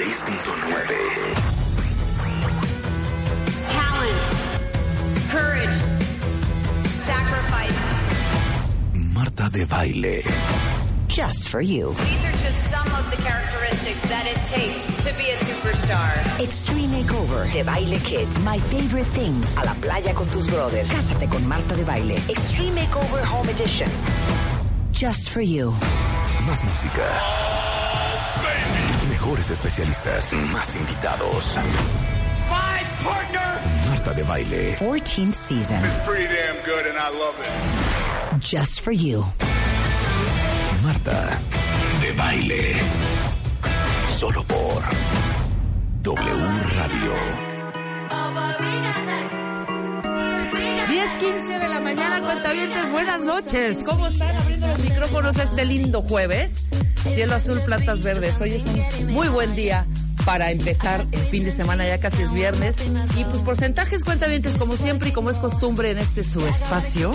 Talent, courage, sacrifice. Marta de baile. Just for you. These are just some of the characteristics that it takes to be a superstar. Extreme Makeover de Baile Kids. My favorite things. A la playa con tus brothers. Cásate con Marta de Baile. Extreme Makeover Home Edition. Just for you. Más música. Mejores especialistas. Más invitados. My partner Marta de baile. 14th season. is pretty damn good and I love it. Just for you. Marta de baile. Solo por W Radio. 10.15 de la mañana, cuentavientes, buenas noches. ¿Cómo están abriendo los micrófonos a este lindo jueves? Cielo azul, plantas verdes. Hoy es un muy buen día para empezar el fin de semana, ya casi es viernes. Y pues porcentajes, cuentavientes, como siempre y como es costumbre en este su espacio.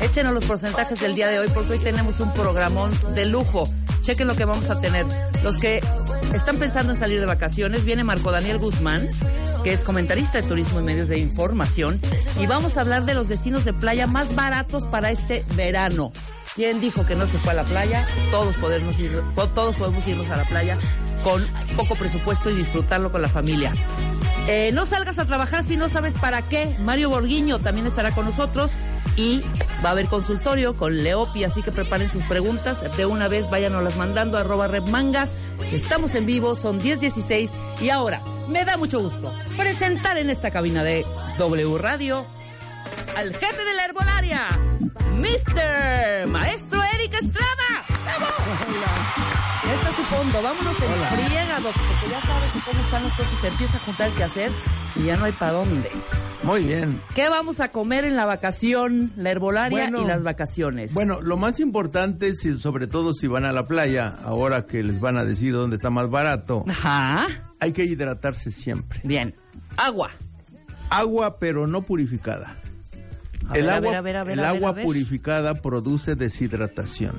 Échenos los porcentajes del día de hoy porque hoy tenemos un programón de lujo. Chequen lo que vamos a tener. Los que están pensando en salir de vacaciones, viene Marco Daniel Guzmán, que es comentarista de turismo y medios de información, y vamos a hablar de los destinos de playa más baratos para este verano. ¿Quién dijo que no se fue a la playa? Todos podemos, ir, todos podemos irnos a la playa con poco presupuesto y disfrutarlo con la familia. Eh, no salgas a trabajar si no sabes para qué. Mario Borguiño también estará con nosotros y va a haber consultorio con Leopi, así que preparen sus preguntas. De una vez váyanos mandando a arroba repmangas. Estamos en vivo, son 10.16 y ahora me da mucho gusto presentar en esta cabina de W Radio al jefe de la herbolaria, Mr. Maestro Eric Estrada. ¡Bravo! Ya está su fondo, vámonos en friega, doctor, porque ya sabes cómo están las cosas, se empieza a juntar que hacer y ya no hay para dónde. Muy bien. ¿Qué vamos a comer en la vacación, la herbolaria Bueno, y las vacaciones? Bueno, lo más importante, si, sobre todo si van a la playa, ahora que les van a decir dónde está más barato, Ajá. hay que hidratarse siempre. Bien. Agua. Agua, pero no purificada. El ver, agua, ver, a ver, a ver, el a agua purificada produce deshidratación.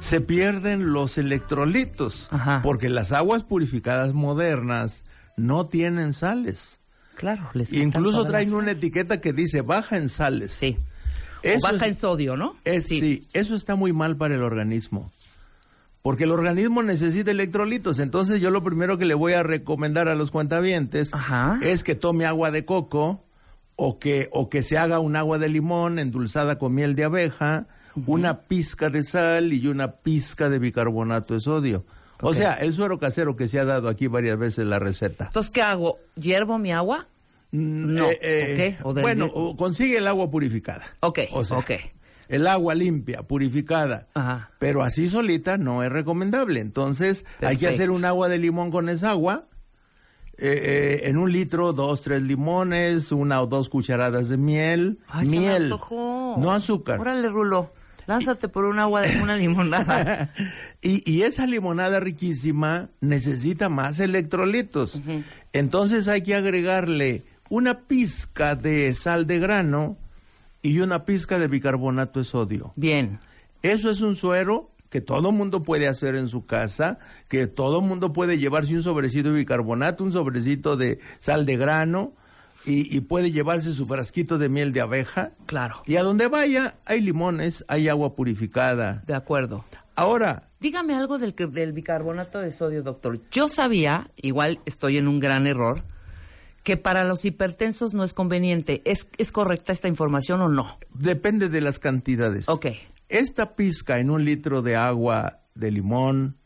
Se pierden los electrolitos, Ajá. porque las aguas purificadas modernas no tienen sales. Claro, les Incluso traen una etiqueta que dice baja en sales. Sí. O baja es- en sodio, ¿no? Es, sí. eso está muy mal para el organismo. Porque el organismo necesita electrolitos. Entonces yo lo primero que le voy a recomendar a los cuentavientes Ajá. es que tome agua de coco o que, o que se haga un agua de limón endulzada con miel de abeja, una pizca de sal y una pizca de bicarbonato de sodio. O sea, el suero casero que se ha dado aquí varias veces la receta. Entonces, ¿qué hago? ¿Hiervo mi agua? No, Eh, eh, ¿o qué? ¿O del- bueno, o consigue el agua purificada. Ok, O sea, ok. El agua limpia, purificada. Ajá. Pero así solita no es recomendable. Entonces hay que hacer un agua de limón con esa agua. Eh, eh, en un litro, dos, tres limones, una o dos cucharadas de miel. Ay, se me miel. No azúcar. Órale, Rulo. Lánzate por un agua de una limonada. y, y esa limonada riquísima necesita más electrolitos. Entonces hay que agregarle una pizca de sal de grano y una pizca de bicarbonato de sodio. Bien. Eso es un suero que todo mundo puede hacer en su casa, que todo mundo puede llevarse un sobrecito de bicarbonato, un sobrecito de sal de grano y, y puede llevarse su frasquito de miel de abeja. Claro. Y a donde vaya hay limones, hay agua purificada. De acuerdo. Ahora, Dígame algo del, que- del bicarbonato de sodio, doctor. Yo sabía, igual estoy en un gran error, que para los hipertensos no es conveniente. ¿Es, es correcta esta información o no? depende de las cantidades. Ok. Esta pizca en un litro de agua de limón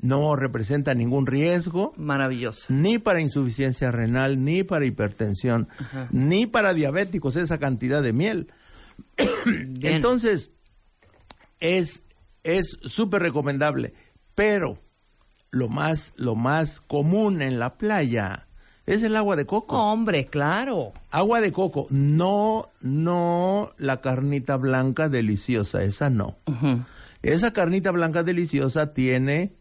no representa ningún riesgo. Maravilloso. ni para insuficiencia renal, ni para hipertensión, ni para diabéticos esa cantidad de miel. Bien. Entonces, es es súper recomendable, pero lo más lo más común en la playa es el agua de coco. Hombre, claro. Agua de coco, no no la carnita blanca deliciosa, esa no. Esa carnita blanca deliciosa tiene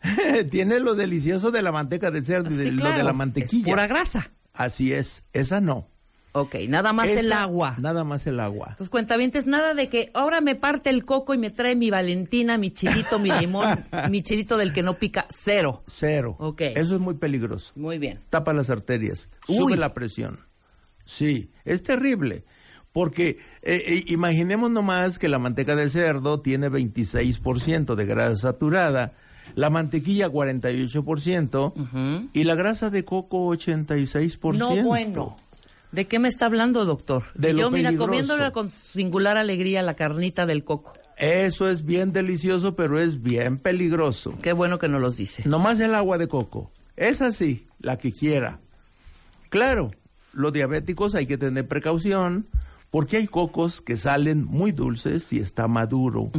tiene lo delicioso de la manteca de cerdo y de, lo de la Es mantequilla. pura grasa. Así es, esa no. Ok, nada más el agua. Nada más el agua. Entonces, cuentavientes, nada de que ahora me parte el coco y me trae mi Valentina, mi chilito, mi limón, mi chilito del que no pica, cero. Cero. Ok. Eso es muy peligroso. Muy bien. Tapa las arterias, Uy. sube la presión. Sí, es terrible. Porque eh, eh, imaginemos nomás que la manteca de cerdo tiene 26% de grasa saturada, la mantequilla 48% y la grasa de coco 86%. No bueno. ¿De qué me está hablando, doctor? De yo, mira, comiéndola con singular alegría la carnita del coco. Eso es bien delicioso, pero es bien peligroso. Qué bueno que nos los dice. Nomás el agua de coco. Es así, la que quiera. Claro, los diabéticos hay que tener precaución porque hay cocos que salen muy dulces si está maduro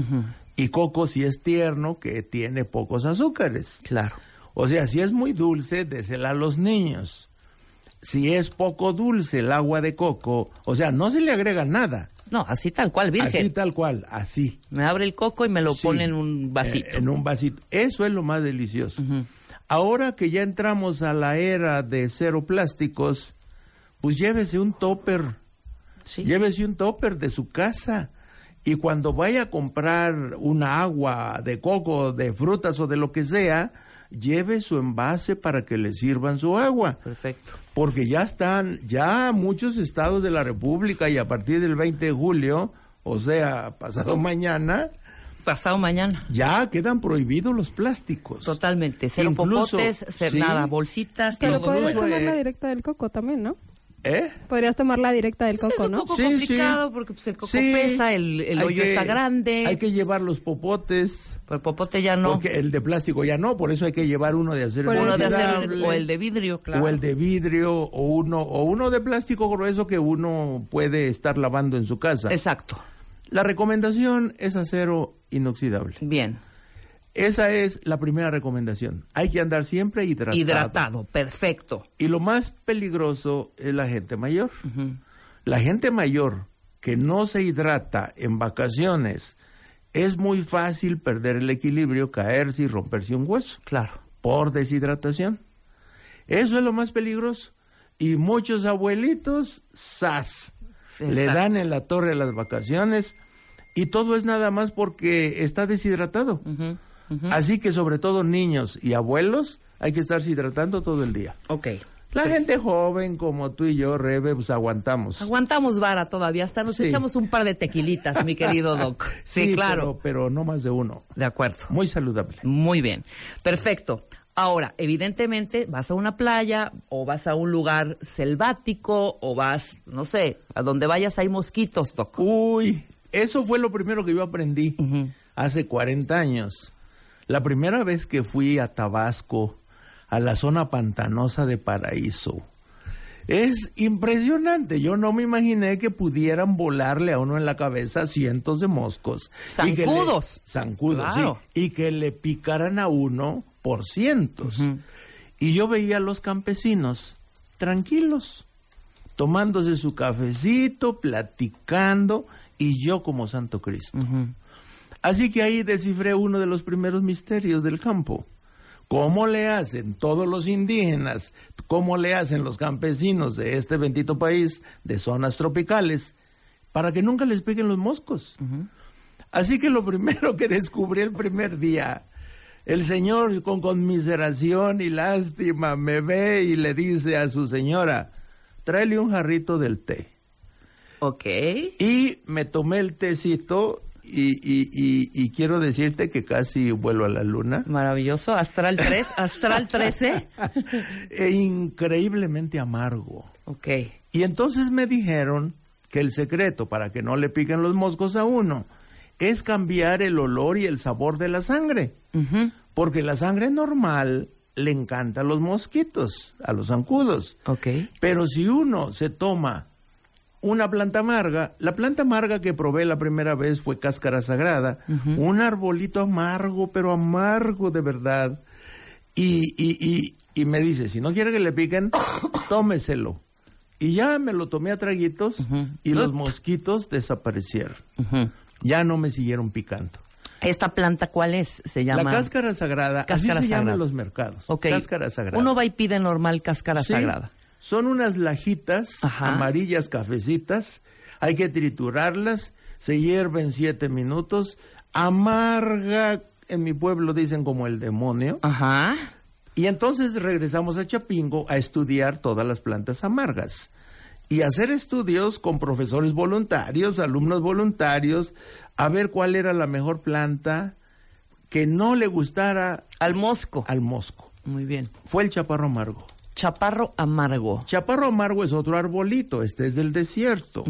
y coco si es tierno que tiene pocos azúcares. Claro. O sea, si es muy dulce, désela a los niños. Si es poco dulce el agua de coco, o sea, no se le agrega nada. No, así tal cual, virgen. Así tal cual, así. Me abre el coco y me lo Sí. pone en un vasito. Eh, en un vasito. Eso es lo más delicioso. Ahora que ya entramos a la era de cero plásticos, pues llévese un topper. Sí. Llévese un topper de su casa. Y cuando vaya a comprar una agua de coco, de frutas o de lo que sea, lleve su envase para que le sirvan su agua. Perfecto. Porque ya están, ya muchos estados de la República y a partir del 20 de julio, o sea, pasado mañana, Pasado mañana. ya quedan prohibidos los plásticos. Totalmente. Cero Incluso- popotes, cero sí. nada, bolsitas, Pero Incluso, tomar la eh, directa del coco también, ¿no? ¿Eh? Podrías tomar la directa del Pues coco, es un ¿no? poco Sí, complicado sí. porque pues, el coco Sí. pesa, el, el Hay hoyo que- está grande. Hay que llevar los popotes, Pero el popote ya no. porque el de plástico ya no, por eso hay que llevar uno de acero Uno de inoxidable, o el de vidrio, claro. o el de vidrio o uno o uno de plástico grueso que uno puede estar lavando en su casa. Exacto. La recomendación es acero inoxidable. Bien. Esa es la primera recomendación. Hay que andar siempre hidratado. Hidratado, perfecto. Y lo más peligroso es la gente mayor. La gente mayor que no se hidrata en vacaciones, es muy fácil perder el equilibrio, caerse y romperse un hueso Claro. por deshidratación. Eso es lo más peligroso. Y muchos abuelitos, ¡zas! Le Exacto. dan en la torre a las vacaciones y todo es nada más porque está deshidratado. Así que sobre todo niños y abuelos hay que estarse hidratando todo el día. Ok. La gente joven como tú y yo, Rebe, pues aguantamos. Aguantamos vara todavía, hasta nos Sí. echamos un par de tequilitas, mi querido Doc. Sí, claro. Pero, pero no más de uno. De acuerdo. Muy saludable. Muy bien. Perfecto. Ahora, evidentemente, vas a una playa o vas a un lugar selvático o vas, no sé, a donde vayas hay mosquitos, Doc. Uy, eso fue lo primero que yo aprendí hace 40 años. La primera vez que fui a Tabasco, a la zona pantanosa de Paraíso. Es impresionante. Yo no me imaginé que pudieran volarle a uno en la cabeza cientos de moscos. Y que le- Zancudos. zancudos, Claro. sí. Y que le picaran a uno por cientos. Y yo veía a los campesinos tranquilos, tomándose su cafecito, platicando, y yo como Santo Cristo. Así que ahí descifré uno de los primeros misterios del campo. ¿Cómo le hacen todos los indígenas? ¿Cómo le hacen los campesinos de este bendito país de zonas tropicales para que nunca les peguen los moscos? Así que lo primero que descubrí el primer día, el señor con conmiseración y lástima me ve y le dice a su señora, tráele un jarrito del té. Ok. Y me tomé el tecito y, y- y- y quiero decirte que casi vuelo a la luna. Maravilloso. Astral 3, Astral 13. E increíblemente amargo. Ok. Y entonces me dijeron que el secreto para que no le piquen los moscos a uno es cambiar el olor y el sabor de la sangre. Porque la sangre normal le encanta a los mosquitos, a los zancudos. Ok. Pero si uno se toma una planta amarga, la planta amarga que probé la primera vez fue cáscara sagrada, un arbolito amargo, pero amargo de verdad. Y, y, y, y me dice, si no quiere que le piquen, tómeselo. Y ya me lo tomé a traguitos y los mosquitos desaparecieron. Ya no me siguieron picando. ¿Esta planta cuál es? Se llama... La cáscara sagrada, Cáscara así se sagrada. en los mercados. Ok. Cáscara sagrada. Uno va y pide normal cáscara Sí, sagrada. Son unas lajitas Ajá. amarillas cafecitas, hay que triturarlas, se hierven siete minutos, amarga, en mi pueblo dicen como el demonio, Ajá. y entonces regresamos a Chapingo a estudiar todas las plantas amargas y hacer estudios con profesores voluntarios, alumnos voluntarios, a ver cuál era la mejor planta que no le gustara Al mosco. al mosco. Muy bien. Fue el chaparro amargo. Chaparro amargo. Chaparro amargo es otro arbolito, este es del desierto.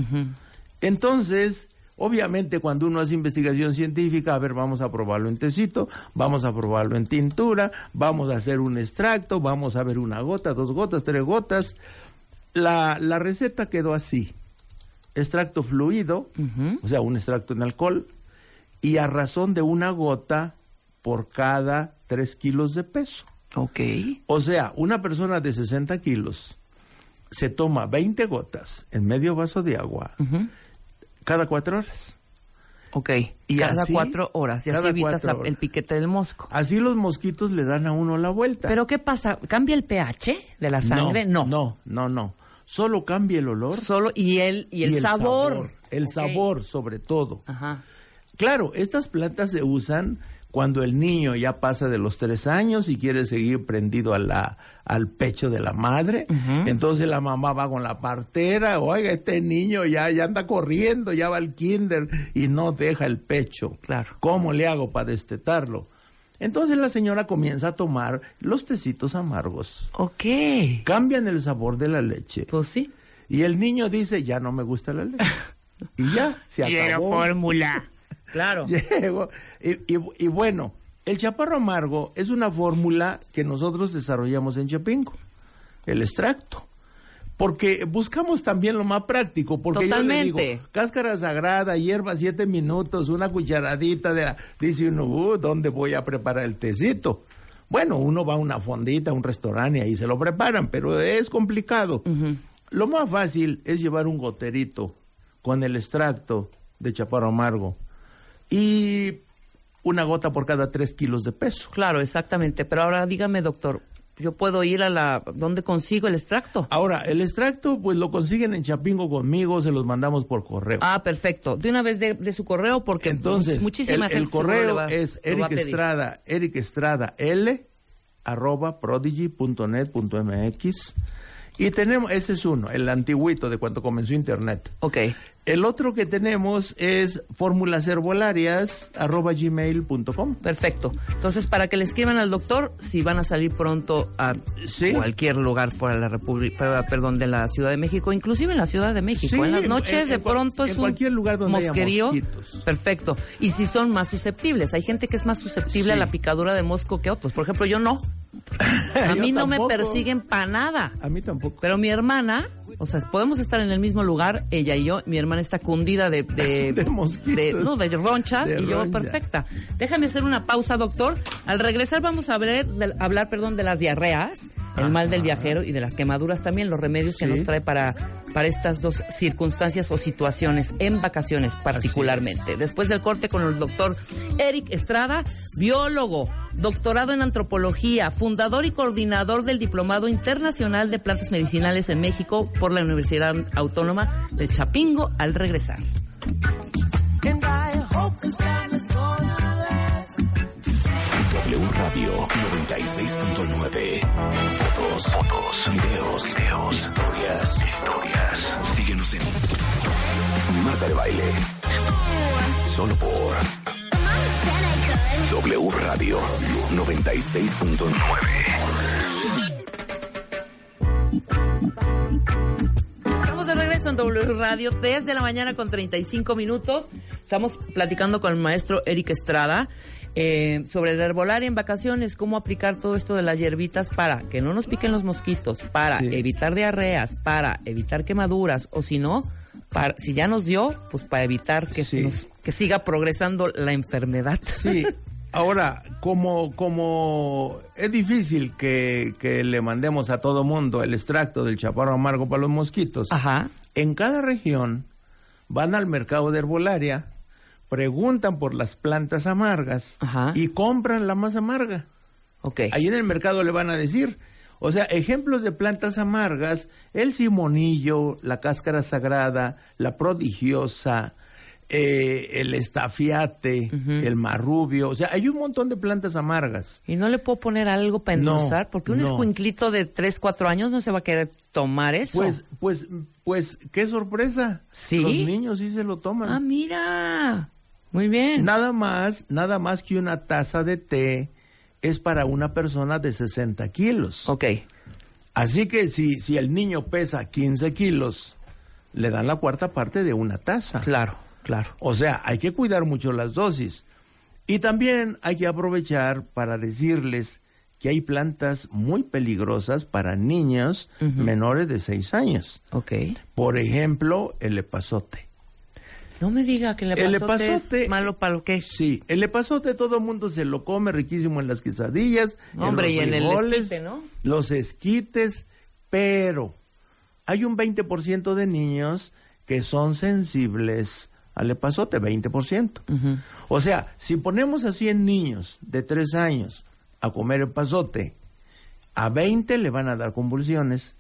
Entonces, obviamente cuando uno hace investigación científica, a ver, vamos a probarlo en tecito, vamos a probarlo en tintura, vamos a hacer un extracto, vamos a ver una gota, dos gotas, tres gotas. La, la receta quedó así. Extracto fluido, o sea, un extracto en alcohol, y a razón de una gota por cada tres kilos de peso. Ok. O sea, una persona de 60 kilos se toma 20 gotas en medio vaso de agua cada cuatro horas. Ok. Y cada así, cuatro horas. Y así evitas la- el piquete del mosco. Así los mosquitos le dan a uno la vuelta. Pero ¿qué pasa? ¿Cambia el pH de la sangre? No. No, no, no. Solo cambia el olor Solo, y el, y el, sabor. El Ok. sabor, sobre todo. Ajá. Claro, estas plantas se usan cuando el niño ya pasa de los tres años y quiere seguir prendido a la, al pecho de la madre. Entonces la mamá va con la partera, oiga, este niño ya, ya anda corriendo, ya va al kinder y no deja el pecho. Claro. ¿Cómo le hago para destetarlo? Entonces la señora comienza a tomar los tecitos amargos. Ok. Cambian el sabor de la leche. Pues sí. Y el niño dice, ya no me gusta la leche. y ya, se acabó. fórmula. Claro. Llegó. Y, y- y bueno, el chaparro amargo es una fórmula que nosotros desarrollamos en Chapingo, el extracto. Porque buscamos también lo más práctico, porque yo le digo, Totalmente. cáscara sagrada, hierba siete minutos, una cucharadita de la... Dice uno, "Uh, ¿dónde voy a preparar el tecito? Bueno, uno va a una fondita, a un restaurante y ahí se lo preparan, pero es complicado. Lo más fácil es llevar un goterito con el extracto de chaparro amargo y una gota por cada tres kilos de peso. Claro, exactamente. Pero ahora dígame, doctor, ¿yo puedo ir a la... ¿Dónde consigo el extracto? Ahora, el extracto, pues lo consiguen en Chapingo conmigo, se los mandamos por correo. Ah, perfecto. De una vez de, de su correo, porque Entonces, muchísima el, gente el correo va- es Eric. Estrada, Eric Estrada L, arroba prodigy.net.mx. Y tenemos, ese es uno, el antiguito de cuando comenzó Internet. Ok. El otro que tenemos es fórmulas herbolarias, arroba gmail.com. Perfecto. Entonces, para que le escriban al doctor, si van a salir pronto a Sí. cualquier lugar fuera de la República, perdón, de la Ciudad de México, inclusive en la Ciudad de México, Sí, en las noches en- de en pronto es en un cualquier lugar donde mosquerío. mosquitos. Perfecto. Y si son más susceptibles, hay gente que es más susceptible a la picadura de mosco que otros. Por ejemplo, yo no. A mí no me persiguen para nada. A mí tampoco. Pero mi hermana, o sea, podemos estar en el mismo lugar, ella y yo, mi hermana está cundida de... De, De mosquitos. de- no, de ronchas De y yo roncha. perfecta. Déjame hacer una pausa, doctor. Al regresar vamos a hablar, hablar perdón, de las diarreas, el mal del viajero y de las quemaduras también, los remedios que Sí. nos trae para, para estas dos circunstancias o situaciones, en vacaciones particularmente. Después del corte con el doctor Eric Estrada, biólogo, doctorado en antropología, fundador y coordinador del Diplomado Internacional de Plantas Medicinales en México por la Universidad Autónoma de Chapingo al regresar. W Radio 96.9. Fotos, fotos, videos, videos, historias, historias. Síguenos en Marta de Baile. Solo por W Radio 96.9. Estamos de regreso en W Radio desde la mañana con 35 minutos. Estamos platicando con el maestro Eric Estrada eh, sobre el herbolaria en vacaciones, cómo aplicar todo esto de las hierbitas para que no nos piquen los mosquitos, para Sí. evitar diarreas, para evitar quemaduras o si no, para, si ya nos dio, pues para evitar que, Sí. nos- que siga progresando la enfermedad. Sí. Ahora, como, como es difícil que, que le mandemos a todo mundo el extracto del chaparro amargo para los mosquitos, Ajá. en cada región van al mercado de herbolaria, preguntan por las plantas amargas Ajá. y compran la más amarga. Ok. Ahí en el mercado le van a decir, O sea, ejemplos de plantas amargas, el simonillo, la cáscara sagrada, la prodigiosa, eh, el estafiate, el marrubio, o sea, hay un montón de plantas amargas. Y no le puedo poner algo para No, endulzar, porque un no. escuinclito de 3, 4 años no se va a querer tomar eso. Pues, pues, pues, qué sorpresa. ¿Sí? Los niños sí se lo toman. ah, mira. Muy bien. Nada más, nada más que una taza de té es para una persona de 60 kilos. Ok. Así que si, si el niño pesa 15 kilos, le dan la cuarta parte de una taza. Claro, claro. O sea, hay que cuidar mucho las dosis. Y también hay que aprovechar para decirles que hay plantas muy peligrosas para niños menores de 6 años. Ok. Por ejemplo, el epazote. No me diga que le El pasó epazote- malo para lo que es. Sí, el epazote todo el mundo se lo come riquísimo en las quesadillas, Hombre, en y los en el frijoles, esquite, ¿no? Los esquites, pero hay un 20% de niños que son sensibles al epazote, 20%. O sea, si ponemos a 100 niños de 3 años a comer epazote, a 20 le van a dar convulsiones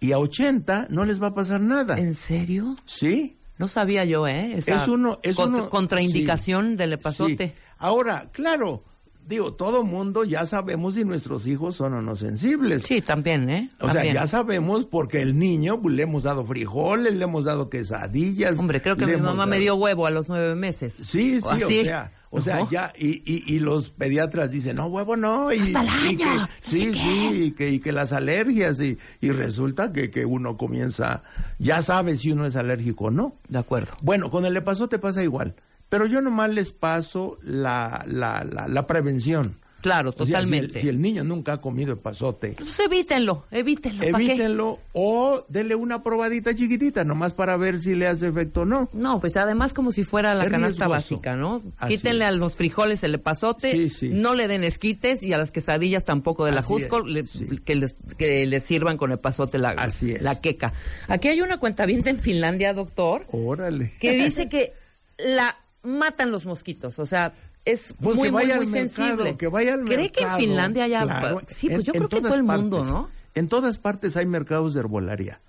y a 80 no les va a pasar nada. ¿En serio? ¿Sí? No sabía yo, ¿eh? Esa es uno, es cont- uno- contraindicación sí, del epazote. sí. Ahora, claro, digo, todo mundo ya sabemos si nuestros hijos son o no sensibles. Sí, también, ¿eh? O sea, ya sabemos porque el niño pues, le hemos dado frijoles, le hemos dado quesadillas. Hombre, creo que le mi hemos mamá me dado- dio huevo a los nueve meses. Sí, sí, así. o sea, o sea, ya, y, y, y los pediatras dicen, no, huevo no, y, Hasta el y año, que, no sí, sí, y que, y que las alergias, y, y resulta que, que uno comienza, ya sabe si uno es alérgico o no. De acuerdo. Bueno, con el epazote pasa igual, pero yo nomás les paso la, la, la, la prevención. Claro, O sea, si totalmente. el- si, el, niño nunca ha comido epazote, Pues evítenlo, evítenlo. evítenlo o dele una probadita chiquitita, nomás para ver si le hace efecto o no. No, pues además como si fuera la Es canasta riesgoso. básica, ¿no? Así Quítenle es. a los frijoles el epazote, Sí, sí. no le den esquites y a las quesadillas tampoco de la Así Jusco, le- sí. que, les, que les sirvan con epazote la, Así la queca. Aquí hay una cuenta en Finlandia, doctor, Órale. que dice que la matan los mosquitos, o sea, es Pues muy, que vaya muy al sensible. mercado, que vaya al ¿Cree que en mercado. Finlandia haya...? Claro, sí, pues en- yo creo que todo todas el mundo, partes. ¿no? En todas partes hay mercados de herbolaria.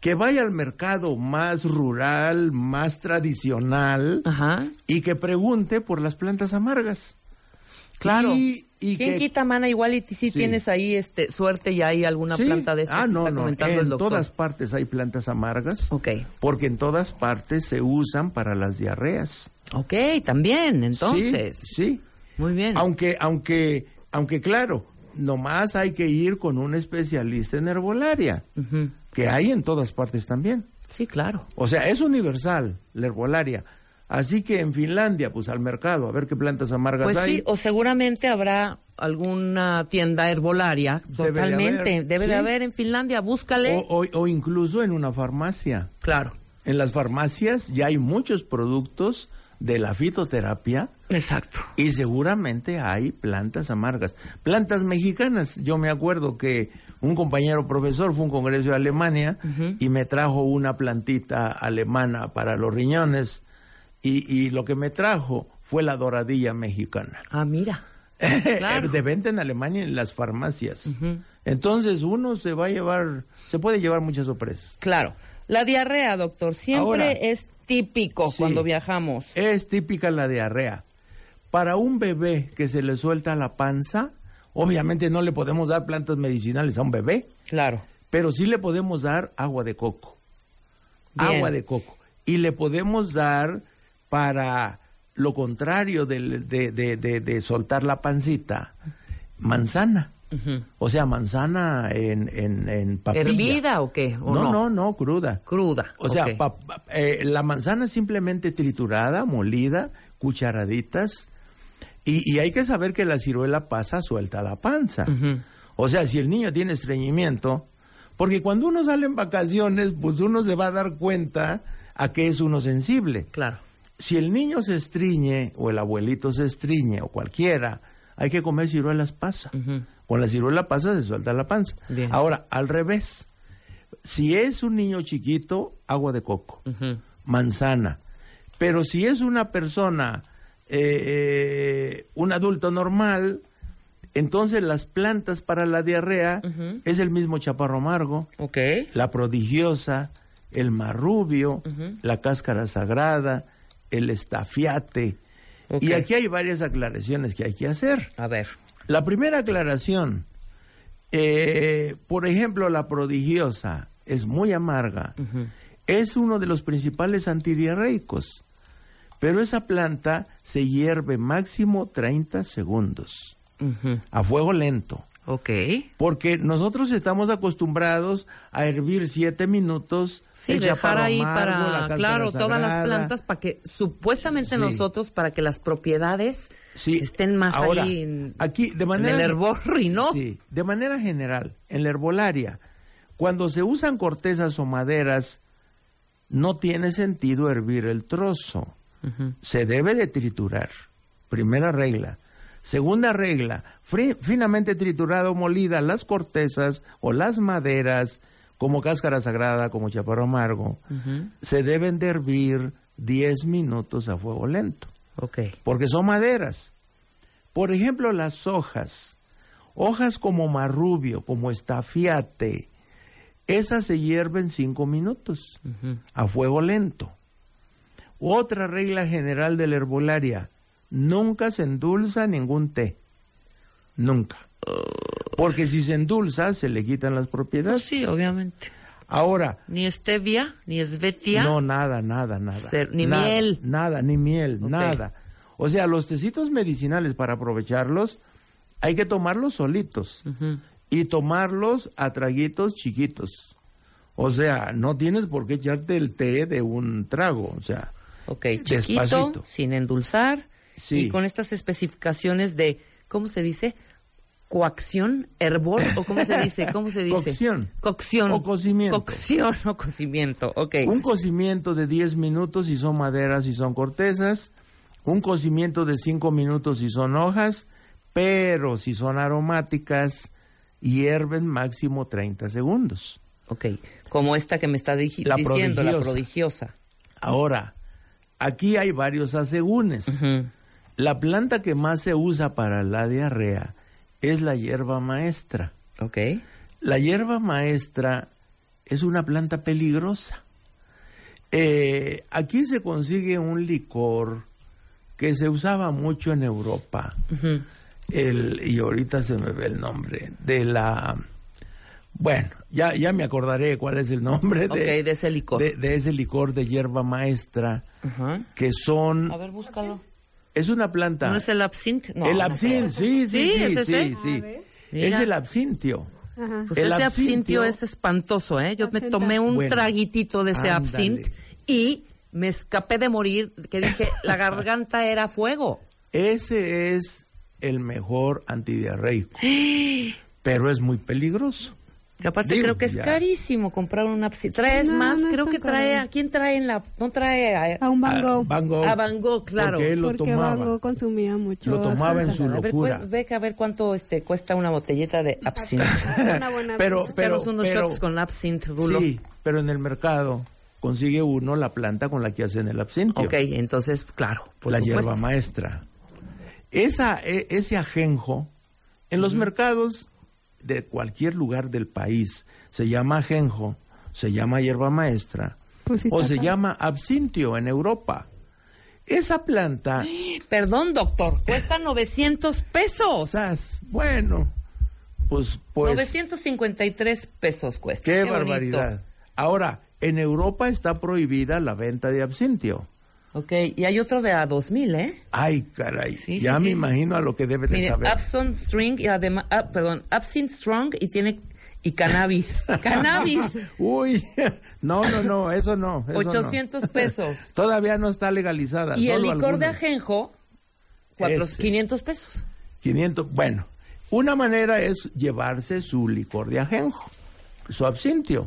Que vaya al mercado más rural, más tradicional Ajá. y que pregunte por las plantas amargas. Claro. Y, y ¿Quién que- quita, mana? Igual y si Sí. tienes ahí este suerte y hay alguna Sí. planta de esta Ah, que no, está no. comentando En el todas partes hay plantas amargas. Ok. Porque en todas partes se usan para las diarreas. Ok, también, entonces. Sí, sí. Muy bien. Aunque, aunque, aunque claro, nomás hay que ir con un especialista en herbolaria, que hay en todas partes también. Sí, claro. O sea, es universal la herbolaria. Así que en Finlandia, pues al mercado, a ver qué plantas amargas Pues hay. sí, o seguramente habrá alguna tienda herbolaria. Debe de Totalmente. haber, Debe de haber en Finlandia. Búscale. o, o- o incluso en una farmacia. Claro. En las farmacias ya hay muchos productos de la fitoterapia Exacto. y seguramente hay plantas amargas. Plantas mexicanas. Yo me acuerdo que un compañero profesor fue a un congreso de Alemania y me trajo una plantita alemana para los riñones y, y lo que me trajo fue la doradilla mexicana. Ah, mira. Claro. de venta en Alemania en las farmacias. Entonces uno se va a llevar, se puede llevar muchas sorpresas. Claro. La diarrea, doctor, siempre Ahora, es típico sí. cuando viajamos. Es típica la diarrea. Para un bebé que se le suelta la panza, obviamente no le podemos dar plantas medicinales a un bebé, Claro. pero sí le podemos dar agua de coco. Bien. Agua de coco. Y le podemos dar para lo contrario de, de- de- de soltar la pancita, manzana. O sea, manzana en, en, en papilla. ¿Hervida o qué? ¿O no, no? no, no, cruda. Cruda. O sea, ok. pa- pa- eh, la manzana simplemente triturada, molida, cucharaditas. Y, y hay que saber que la ciruela pasa suelta la panza. O sea, si el niño tiene estreñimiento, porque cuando uno sale en vacaciones, pues uno se va a dar cuenta a que es uno sensible. Claro. Si el niño se estriñe, o el abuelito se estriñe, o cualquiera, hay que comer ciruelas pasa. Con la ciruela pasa se suelta la panza. Bien. Ahora, al revés, si es un niño chiquito, agua de coco, manzana. Pero si es una persona, eh, eh, un adulto normal, Entonces las plantas para la diarrea es el mismo chaparro amargo, la prodigiosa, el marrubio, Ujú. la cáscara sagrada, el estafiate. Y aquí hay varias aclaraciones que hay que hacer. A ver. La primera aclaración, eh, por ejemplo, la prodigiosa es muy amarga, es uno de los principales antidiarreicos, pero esa planta se hierve máximo 30 segundos a fuego lento. Ok. Porque nosotros estamos acostumbrados a hervir siete minutos. Sí, el dejar ahí amargo, para, claro, todas las plantas para que supuestamente Sí. nosotros, para que las propiedades Sí. estén más Ahora, ahí en, aquí, de en manera el hervor y no. Sí, de manera general, en la herbolaria, cuando se usan cortezas o maderas, no tiene sentido hervir el trozo. Se debe de triturar. Primera regla. Segunda regla, finamente triturado o molida las cortezas o las maderas, como cáscara sagrada, como chaparro amargo, se deben de hervir 10 minutos a fuego lento Ok. porque son maderas. Por ejemplo, las hojas, hojas como marrubio, como estafiate, esas se hierven cinco minutos Ujú. a fuego lento. Otra regla general de la herbolaria, nunca se endulza ningún té. Nunca. Porque si se endulza, se le quitan las propiedades. Sí, obviamente. Ahora, Ni stevia, ni esvetia. no, nada, nada, nada. Ser- ni Nada, miel. Nada, ni miel, nada. O sea, los tecitos medicinales para aprovecharlos, hay que tomarlos solitos y tomarlos a traguitos chiquitos. O sea, no tienes por qué echarte el té de un trago, o sea, chiquito, Despacito. sin endulzar Sí. y con estas especificaciones de, ¿cómo se dice? Coacción, hervor, o cómo se dice, ¿cómo se dice? Cocción. Cocción. O cocimiento. Cocción o cocimiento, ok. un cocimiento de 10 minutos si son maderas y son cortezas, un cocimiento de 5 minutos si son hojas, pero si son aromáticas, hierven máximo 30 segundos. Ok, como esta que me está La diciendo, la prodigiosa. prodigiosa. Ahora, aquí hay varios asegúnes. Ujú. La planta que más se usa para la diarrea es la hierba maestra. Ok. La hierba maestra es una planta peligrosa. Eh, aquí se consigue un licor que se usaba mucho en Europa. El, y ahorita se me ve el nombre de la... Bueno, ya, ya me acordaré cuál es el nombre de, Ok, de ese licor. de, de ese licor de hierba maestra, Ajá. que son... A ver, búscalo. Es una planta... ¿No es el absinthe? No, el no absinthe, sí, sí, Sí, sí, es ese. sí, sí. Es el absintio. Ajá. Pues El ese absintio absintio- es espantoso, ¿eh? Yo me tomé un Bueno, traguitito de ese absinthe y me escapé de morir, que dije, la garganta era fuego. Ese es el mejor antidiarreico, pero es muy peligroso. Y aparte Digo, creo que es ya. carísimo comprar un absinthe. ¿Traes No, más? no creo que trae, caro. ¿a quién trae en la...? No trae a, A un Van Gogh. Van Gogh. a Van Gogh, claro. Porque él lo porque tomaba. Van Gogh consumía mucho. Lo tomaba en su a ver, locura. pues, ve que a ver cuánto este, cuesta una botellita de absinthe. Una buena Pero- pero- unos shots con absinthe. Sí, pero en el mercado consigue uno la planta con la que hacen el absintio. Ok, entonces, claro, por la supuesto. hierba maestra. Esa, e- ese ajenjo, en los mercados de cualquier lugar del país, se llama ajenjo, se llama hierba maestra, Pues sí o se llama absintio en Europa. Esa planta, Perdón, doctor, cuesta 900 pesos. quizás, bueno, pues, pues, 953 pesos cuesta. qué, bonito. barbaridad. Ahora, en Europa está prohibida la venta de absintio. Ok, y hay otro de a 2000, ¿eh? Ay, caray, Sí, ya sí, me sí. imagino a lo que debe de Mire, saber. Absinthe String y además, ah, perdón, Absinthe Strong y tiene y cannabis. cannabis, Uy, no, no, no, eso no. eso no. 800 pesos. Todavía no está legalizada. Y el licor de ajenjo, cuatro- Ese. 500 pesos. 500, bueno, una manera es llevarse su licor de ajenjo, su absintio.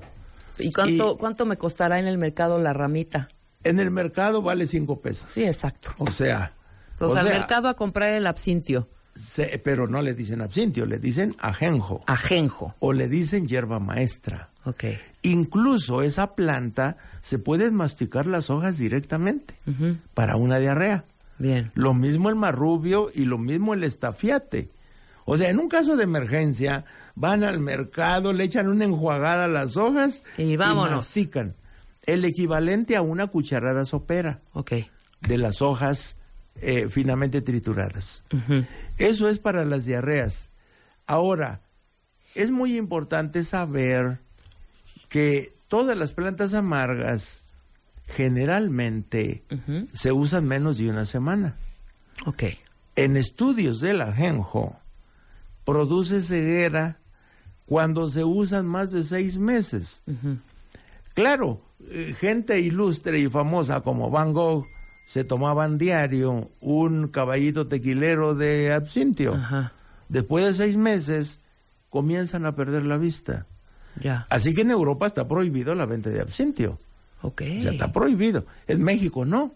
¿Y cuánto, Y- cuánto me costará en el mercado la ramita? En el mercado vale 5 pesos. Sí, exacto. O sea, Entonces o al sea, mercado a comprar el absintio, se- pero no le dicen absintio, le dicen ajenjo ajenjo. o le dicen hierba maestra. Ok. Incluso esa planta se pueden masticar las hojas directamente para una diarrea. Bien. Lo mismo el marrubio y lo mismo el estafiate. O sea, en un caso de emergencia, van al mercado, le echan una enjuagada a las hojas Y vámonos. mastican. El equivalente a una cucharada sopera de las hojas eh, finamente trituradas. Eso es para las diarreas. Ahora, es muy importante saber que todas las plantas amargas generalmente se usan menos de una semana. En estudios del ajenjo, produce ceguera cuando se usan más de seis meses. Claro, gente ilustre y famosa como Van Gogh se tomaban diario un caballito tequilero de absintio. Ajá. Después de seis meses comienzan a perder la vista. Ya. Así que en Europa está prohibido la venta de absintio. Ok. Ya está prohibido. En México no.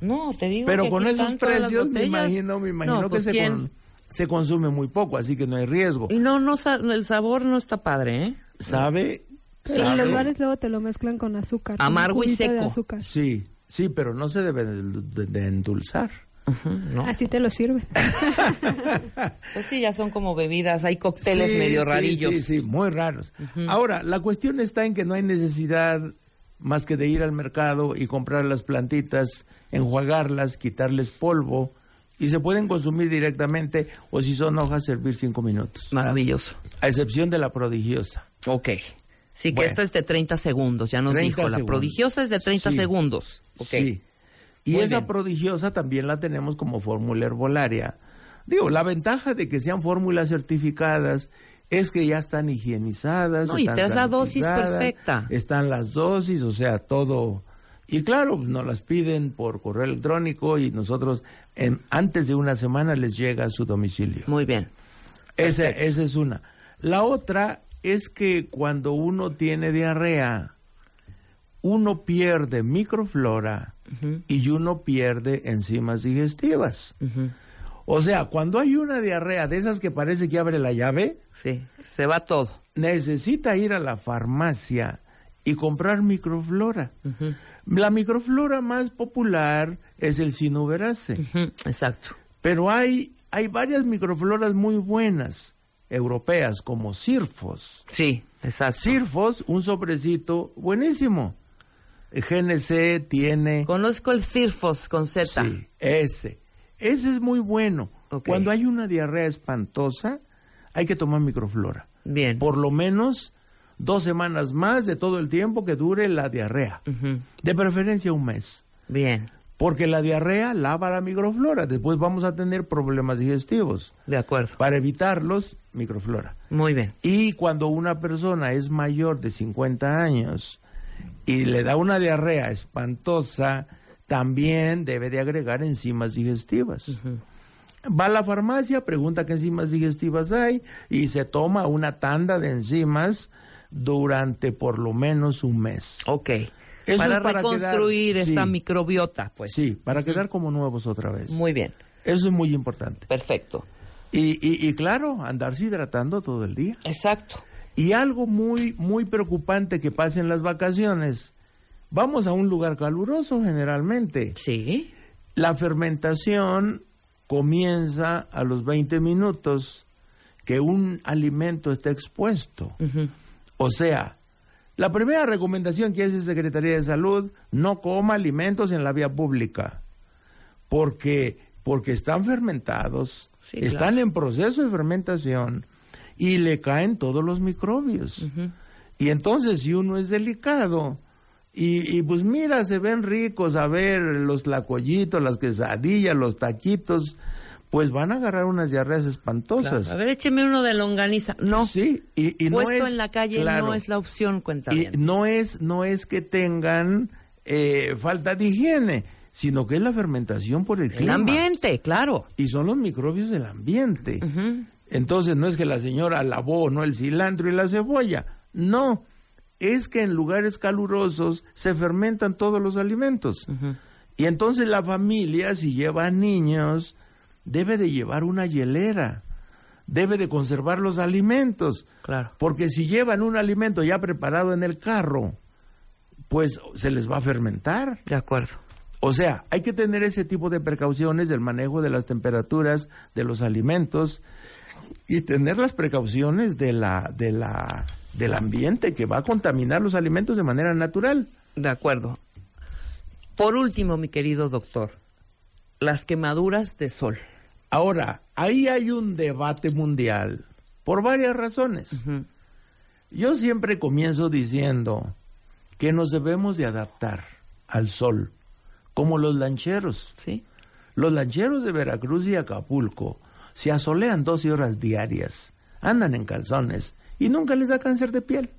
No, te digo. Pero que con esos precios me imagino, me imagino No, que pues, se, ¿quién? con- se consume muy poco, así que no hay riesgo. Y no, no, el sabor no está padre, ¿eh? ¿Sabe? En los bares luego te lo mezclan con azúcar. Amargo y de seco. azúcar. Sí, sí, pero no se debe de, endulzar. ¿no? Así te lo sirven. Pues sí, ya son como bebidas, hay cócteles Sí, medio sí, rarillos. Sí, sí, muy raros. Ahora, la cuestión está en que no hay necesidad más que de ir al mercado y comprar las plantitas, enjuagarlas, quitarles polvo y se pueden consumir directamente o si son hojas servir cinco minutos. Maravilloso. A excepción de la prodigiosa. Ok. Sí, que esta es de 30 segundos, ya nos 30 dijo. La prodigiosa es de 30 Sí. segundos. Ok. Sí. Y Muy esa bien. prodigiosa también la tenemos como fórmula herbolaria. Digo, la ventaja de que sean fórmulas certificadas es que ya están higienizadas. No, y están te la dosis perfecta. Están las dosis, o sea, todo. Y claro, nos las piden por correo electrónico y nosotros en, antes de una semana les llega a su domicilio. Muy bien. Esa, esa es una. La otra es que cuando uno tiene diarrea, uno pierde microflora y uno pierde enzimas digestivas. O sea, cuando hay una diarrea de esas que parece que abre la llave, Sí, se va todo. necesita ir a la farmacia y comprar microflora. La microflora más popular es el sinuberase. Exacto. Pero hay, hay varias microfloras muy buenas, europeas, como Sirfos. Sí, exacto. Sirfos, un sobrecito buenísimo. GNC tiene... Conozco el Cirfos con Z. Sí, ese. Ese es muy bueno. Cuando hay una diarrea espantosa, hay que tomar microflora. Bien. Por lo menos dos semanas más de todo el tiempo que dure la diarrea. De preferencia un mes. Bien. Porque la diarrea lava la microflora. Después vamos a tener problemas digestivos. De acuerdo. Para evitarlos, microflora. Muy bien. Y cuando una persona es mayor de 50 años y le da una diarrea espantosa, también debe de agregar enzimas digestivas. Va a la farmacia, pregunta qué enzimas digestivas hay y se toma una tanda de enzimas durante por lo menos un mes. Ok. Eso para, es para reconstruir quedar- esta sí. microbiota, pues. Sí, para quedar como nuevos otra vez. Muy bien. Eso es muy importante. Perfecto. Y, y, y claro, andarse hidratando todo el día. Exacto. Y algo muy, muy preocupante que pasa en las vacaciones. Vamos a un lugar caluroso generalmente. Sí. La fermentación comienza a los 20 minutos que un alimento está expuesto. O sea, la primera recomendación que hace Secretaría de Salud, no coma alimentos en la vía pública, porque, porque están fermentados, Sí, están claro. en proceso de fermentación y le caen todos los microbios. Y entonces si uno es delicado, y, y pues mira, se ven ricos, a ver, los tlacoyitos, las quesadillas, los taquitos, pues van a agarrar unas diarreas espantosas. A ver, écheme uno de longaniza. No. Sí, y, y no Puesto es- en la calle claro, no es la opción, cuenta y no es, no es que tengan eh, falta de higiene, sino que es la fermentación por el, El clima. ambiente, claro. Y son los microbios del ambiente. Entonces no es que la señora lavó no el cilantro y la cebolla. No, es que en lugares calurosos se fermentan todos los alimentos. Y entonces la familia, si lleva niños, debe de llevar una hielera. Debe de conservar los alimentos. Claro. Porque si llevan un alimento ya preparado en el carro, pues se les va a fermentar. De acuerdo. O sea, hay que tener ese tipo de precauciones del manejo de las temperaturas de los alimentos y tener las precauciones de la, de la, del ambiente que va a contaminar los alimentos de manera natural. De acuerdo. Por último, mi querido doctor, las quemaduras de sol. Ahora, ahí hay un debate mundial por varias razones. Yo siempre comienzo diciendo que nos debemos de adaptar al sol, como los lancheros. ¿Sí? Los lancheros de Veracruz y Acapulco se asolean 12 horas diarias, andan en calzones y nunca les da cáncer de piel.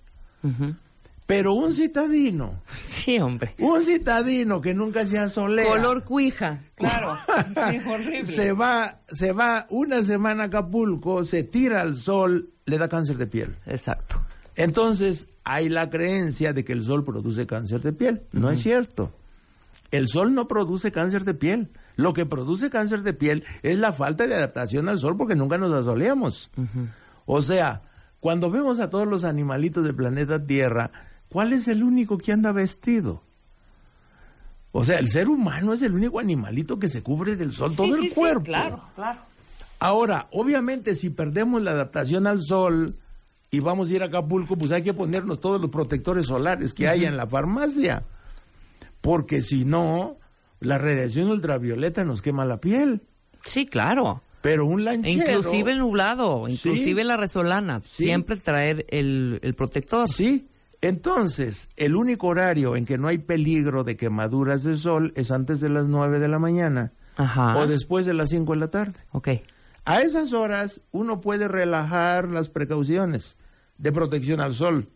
Pero un citadino, Sí, hombre. un citadino que nunca se asolea, Color cuija. Claro. Sí, horrible. se va, se va una semana a Acapulco, se tira al sol, le da cáncer de piel. Exacto. Entonces, hay la creencia de que el sol produce cáncer de piel. No es cierto. El sol no produce cáncer de piel. Lo que produce cáncer de piel es la falta de adaptación al sol porque nunca nos asoleamos. O sea, cuando vemos a todos los animalitos del planeta Tierra, ¿cuál es el único que anda vestido? O sea, el ser humano es el único animalito que se cubre del sol todo Sí, el sí, cuerpo. claro, claro. Ahora, obviamente, si perdemos la adaptación al sol y vamos a ir a Acapulco, pues hay que ponernos todos los protectores solares que hay en la farmacia. Porque si no, la radiación ultravioleta nos quema la piel. Sí, claro. Pero un lanchero... Inclusive el nublado, inclusive la resolana. Siempre traer el, el protector. Sí. Entonces, el único horario en que no hay peligro de quemaduras de sol es antes de las 9 de la mañana Ajá. o después de las 5 de la tarde. Ok. A esas horas uno puede relajar las precauciones de protección al sol.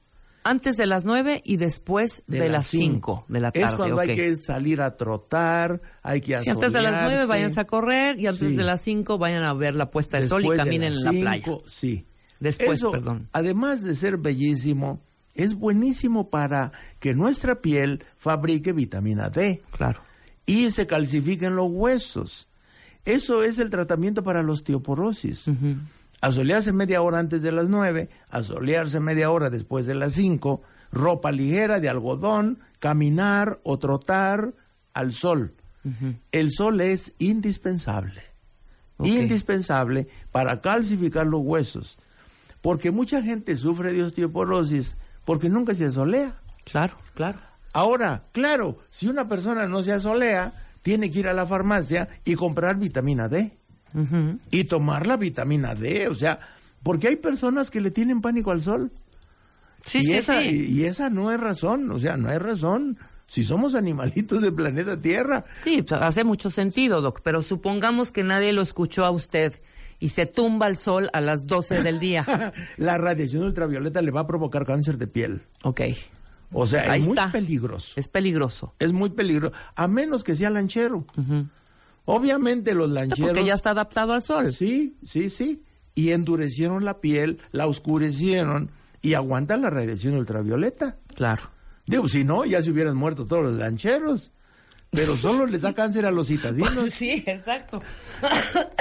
Antes de las nueve y después de, las cinco. cinco de la tarde. Es cuando hay que salir a trotar, hay que Sí, antes de las nueve asolearse. váyanse a correr y antes Sí. de las cinco vayan a ver la puesta de sol y caminen en la playa. Sí. Después, Eso, perdón. Además de ser bellísimo, es buenísimo para que nuestra piel fabrique vitamina D Claro. y se calcifiquen los huesos. Eso es el tratamiento para la osteoporosis. Asolearse media hora antes de las nueve, asolearse media hora después de las cinco, ropa ligera de algodón, caminar o trotar al sol. El sol es indispensable. Indispensable para calcificar los huesos. Porque mucha gente sufre de osteoporosis porque nunca se asolea. Claro, claro. Ahora, claro, si una persona no se asolea, tiene que ir a la farmacia y comprar vitamina D. Y tomar la vitamina D, o sea, porque hay personas que le tienen pánico al sol. Sí, y, sí, esa, sí. y esa no es razón, o sea, no es razón. Si somos animalitos del planeta Tierra, Sí, hace mucho sentido, Doc, pero supongamos que nadie lo escuchó a usted y se tumba el sol a las 12 del día. la radiación ultravioleta le va a provocar cáncer de piel. ok, O sea, Ahí es muy está. peligroso. es peligroso. Es muy peligroso, a menos que sea lanchero. Obviamente los lancheros... Porque ya está adaptado al sol. Sí, sí, sí. Y endurecieron la piel, la oscurecieron y aguantan la radiación ultravioleta. Claro. Digo, si no, ya se hubieran muerto todos los lancheros. Pero solo les da cáncer a los citadinos. Sí, exacto.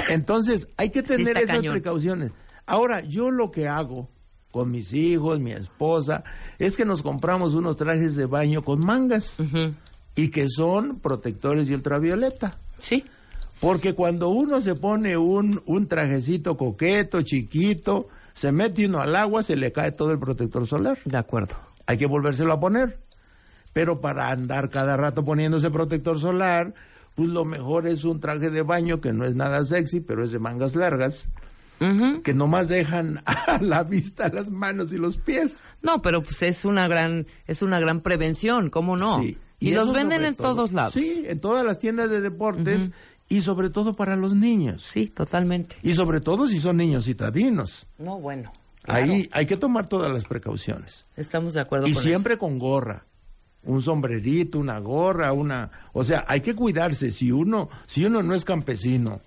Entonces, hay que tener esas cañón. precauciones. Ahora, yo lo que hago con mis hijos, mi esposa, es que nos compramos unos trajes de baño con mangas y que son protectores de ultravioleta. Sí, Porque cuando uno se pone un, un trajecito coqueto, chiquito, se mete uno al agua, se le cae todo el protector solar. de acuerdo. Hay que volvérselo a poner. Pero para andar cada rato poniéndose protector solar, pues lo mejor es un traje de baño que no es nada sexy, pero es de mangas largas, Ujú. que nomás dejan a la vista las manos y los pies. No, pero pues es una gran, es una gran prevención, ¿cómo no? Sí. Y, los venden en todo. todos lados. Sí, en todas las tiendas de deportes y sobre todo para los niños. Sí, totalmente. Y sobre todo si son niños citadinos. No, bueno. claro. Ahí hay que tomar todas las precauciones. Estamos de acuerdo Y con siempre con gorra. Un sombrerito, una gorra, una... O sea, hay que cuidarse. Si uno, si uno no es campesino,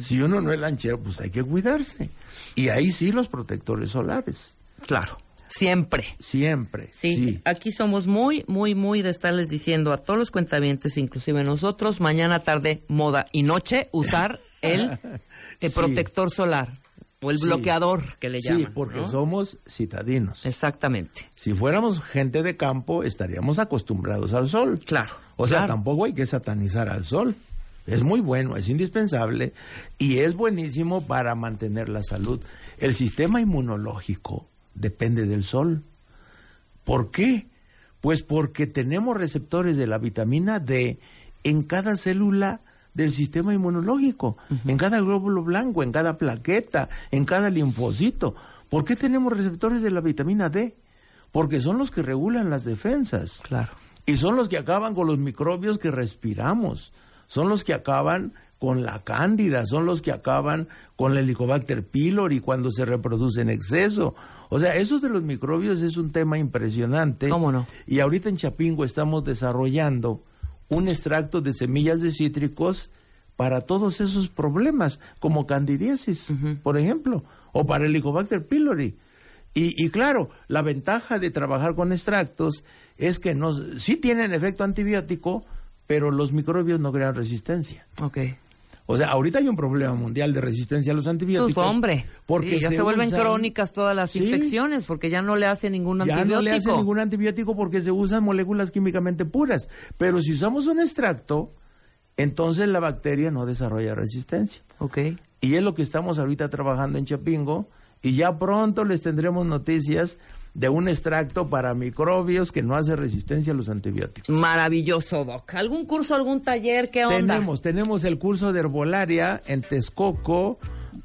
si uno no es lanchero, pues hay que cuidarse. Y ahí sí los protectores solares. Claro. Siempre. Siempre. Sí, Sí. aquí somos muy, muy, muy de estarles diciendo a todos los cuentavientes, inclusive nosotros, mañana, tarde, moda y noche, usar el, el Sí. protector solar o el Sí. bloqueador que le Sí, llaman. porque ¿no? somos citadinos. Exactamente. Si fuéramos gente de campo, estaríamos acostumbrados al sol. Claro. O sea, claro. tampoco hay que satanizar al sol. Es muy bueno, es indispensable y es buenísimo para mantener la salud. El sistema inmunológico depende del sol. ¿Por qué? Pues porque tenemos receptores de la vitamina D en cada célula del sistema inmunológico, en cada glóbulo blanco, en cada plaqueta, en cada linfocito. ¿Por qué tenemos receptores de la vitamina D? Porque son los que regulan las defensas. Claro. Y son los que acaban con los microbios que respiramos. Son los que acaban con la cándida, son los que acaban con el Helicobacter pylori cuando se reproduce en exceso. O sea, eso de los microbios es un tema impresionante. ¿Cómo no? Y ahorita en Chapingo estamos desarrollando un extracto de semillas de cítricos para todos esos problemas, como candidiasis, por ejemplo, o para el Helicobacter pylori. Y, y, claro, la ventaja de trabajar con extractos es que no, sí tienen efecto antibiótico, pero los microbios no crean resistencia. Ok. O sea, ahorita hay un problema mundial de resistencia a los antibióticos. Sus, hombre. Porque Sí, ya se, vuelven crónicas todas las Sí. infecciones porque ya no le hace ningún Ya antibiótico. no le hace ningún antibiótico porque se usan moléculas químicamente puras. Pero si usamos un extracto, entonces la bacteria no desarrolla resistencia. Ok. Y es lo que estamos ahorita trabajando en Chapingo. Y ya pronto les tendremos noticias de un extracto para microbios que no hace resistencia a los antibióticos. Maravilloso, Doc. ¿Algún curso, algún taller? ¿Qué onda? Tenemos, tenemos el curso de herbolaria en Texcoco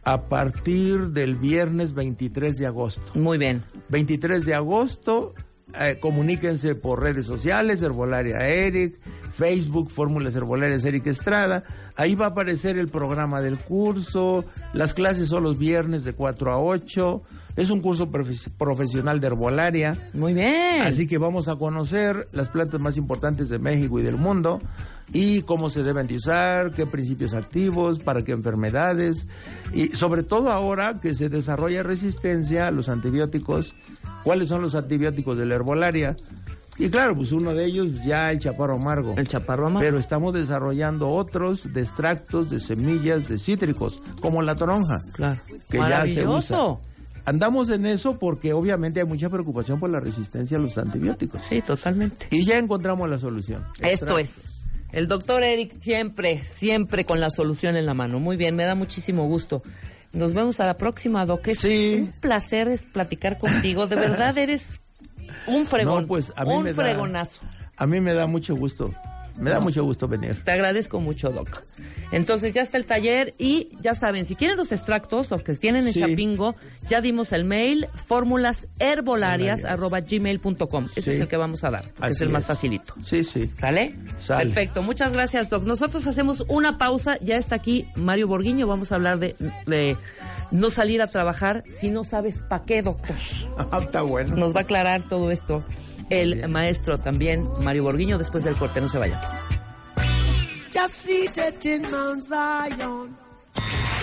a partir del viernes 23 de agosto. Muy bien. 23 de agosto, eh, comuníquense por redes sociales, Herbolaria Eric, Facebook, Fórmulas Herbolarias Eric Estrada. Ahí va a aparecer el programa del curso. Las clases son los viernes de 4 a 8. Es un curso profe- profesional de herbolaria. Muy bien. Así que vamos a conocer las plantas más importantes de México y del mundo y cómo se deben de usar, qué principios activos, para qué enfermedades y sobre todo ahora que se desarrolla resistencia a los antibióticos, cuáles son los antibióticos de la herbolaria. Y claro, pues uno de ellos ya el chaparro amargo. El chaparro amargo. Pero estamos desarrollando otros de extractos de semillas de cítricos, como la toronja. Claro. Que ya se Maravilloso. usa. Andamos en eso porque obviamente hay mucha preocupación por la resistencia a los antibióticos. Sí, totalmente. Y ya encontramos la solución. Esto es. El doctor Eric siempre, siempre con la solución en la mano. Muy bien, me da muchísimo gusto. Nos vemos a la próxima, Doc. Es Sí. un placer es platicar contigo. De verdad eres un fregón. No, pues a mí un me da- fregonazo. A mí me da mucho gusto. Me da mucho gusto venir. Te agradezco mucho, Doc. Entonces ya está el taller y ya saben, si quieren los extractos, los que tienen en Sí. Chapingo, ya dimos el mail, fórmulasherbolarias.gmail.com. Ese Sí. es el que vamos a dar, que es el más es. facilito. Sí, sí. ¿Sale? Sale. Perfecto, muchas gracias, Doc. Nosotros hacemos una pausa, ya está aquí Mario Borguiño, vamos a hablar de, de no salir a trabajar si no sabes para qué, doctor. Ah, Está bueno. Nos va a aclarar todo esto el maestro también, Mario Borguiño, después del corte, no se vayan. Just seated in Mount Zion.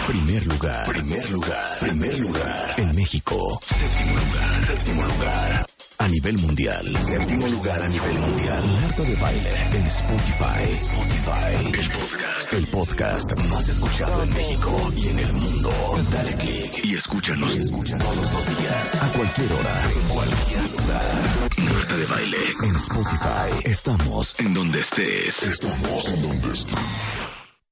Primer lugar, primer lugar, primer lugar en México. Séptimo lugar, séptimo lugar a nivel mundial. Séptimo lugar a nivel mundial. Marta de baile en Spotify. Spotify. El podcast, el podcast más escuchado en México y en el mundo. Dale click y escúchanos, escúchanos todos los días. A cualquier hora, en cualquier lugar. Marta de baile en Spotify. Estamos en donde estés. Estamos en donde estés.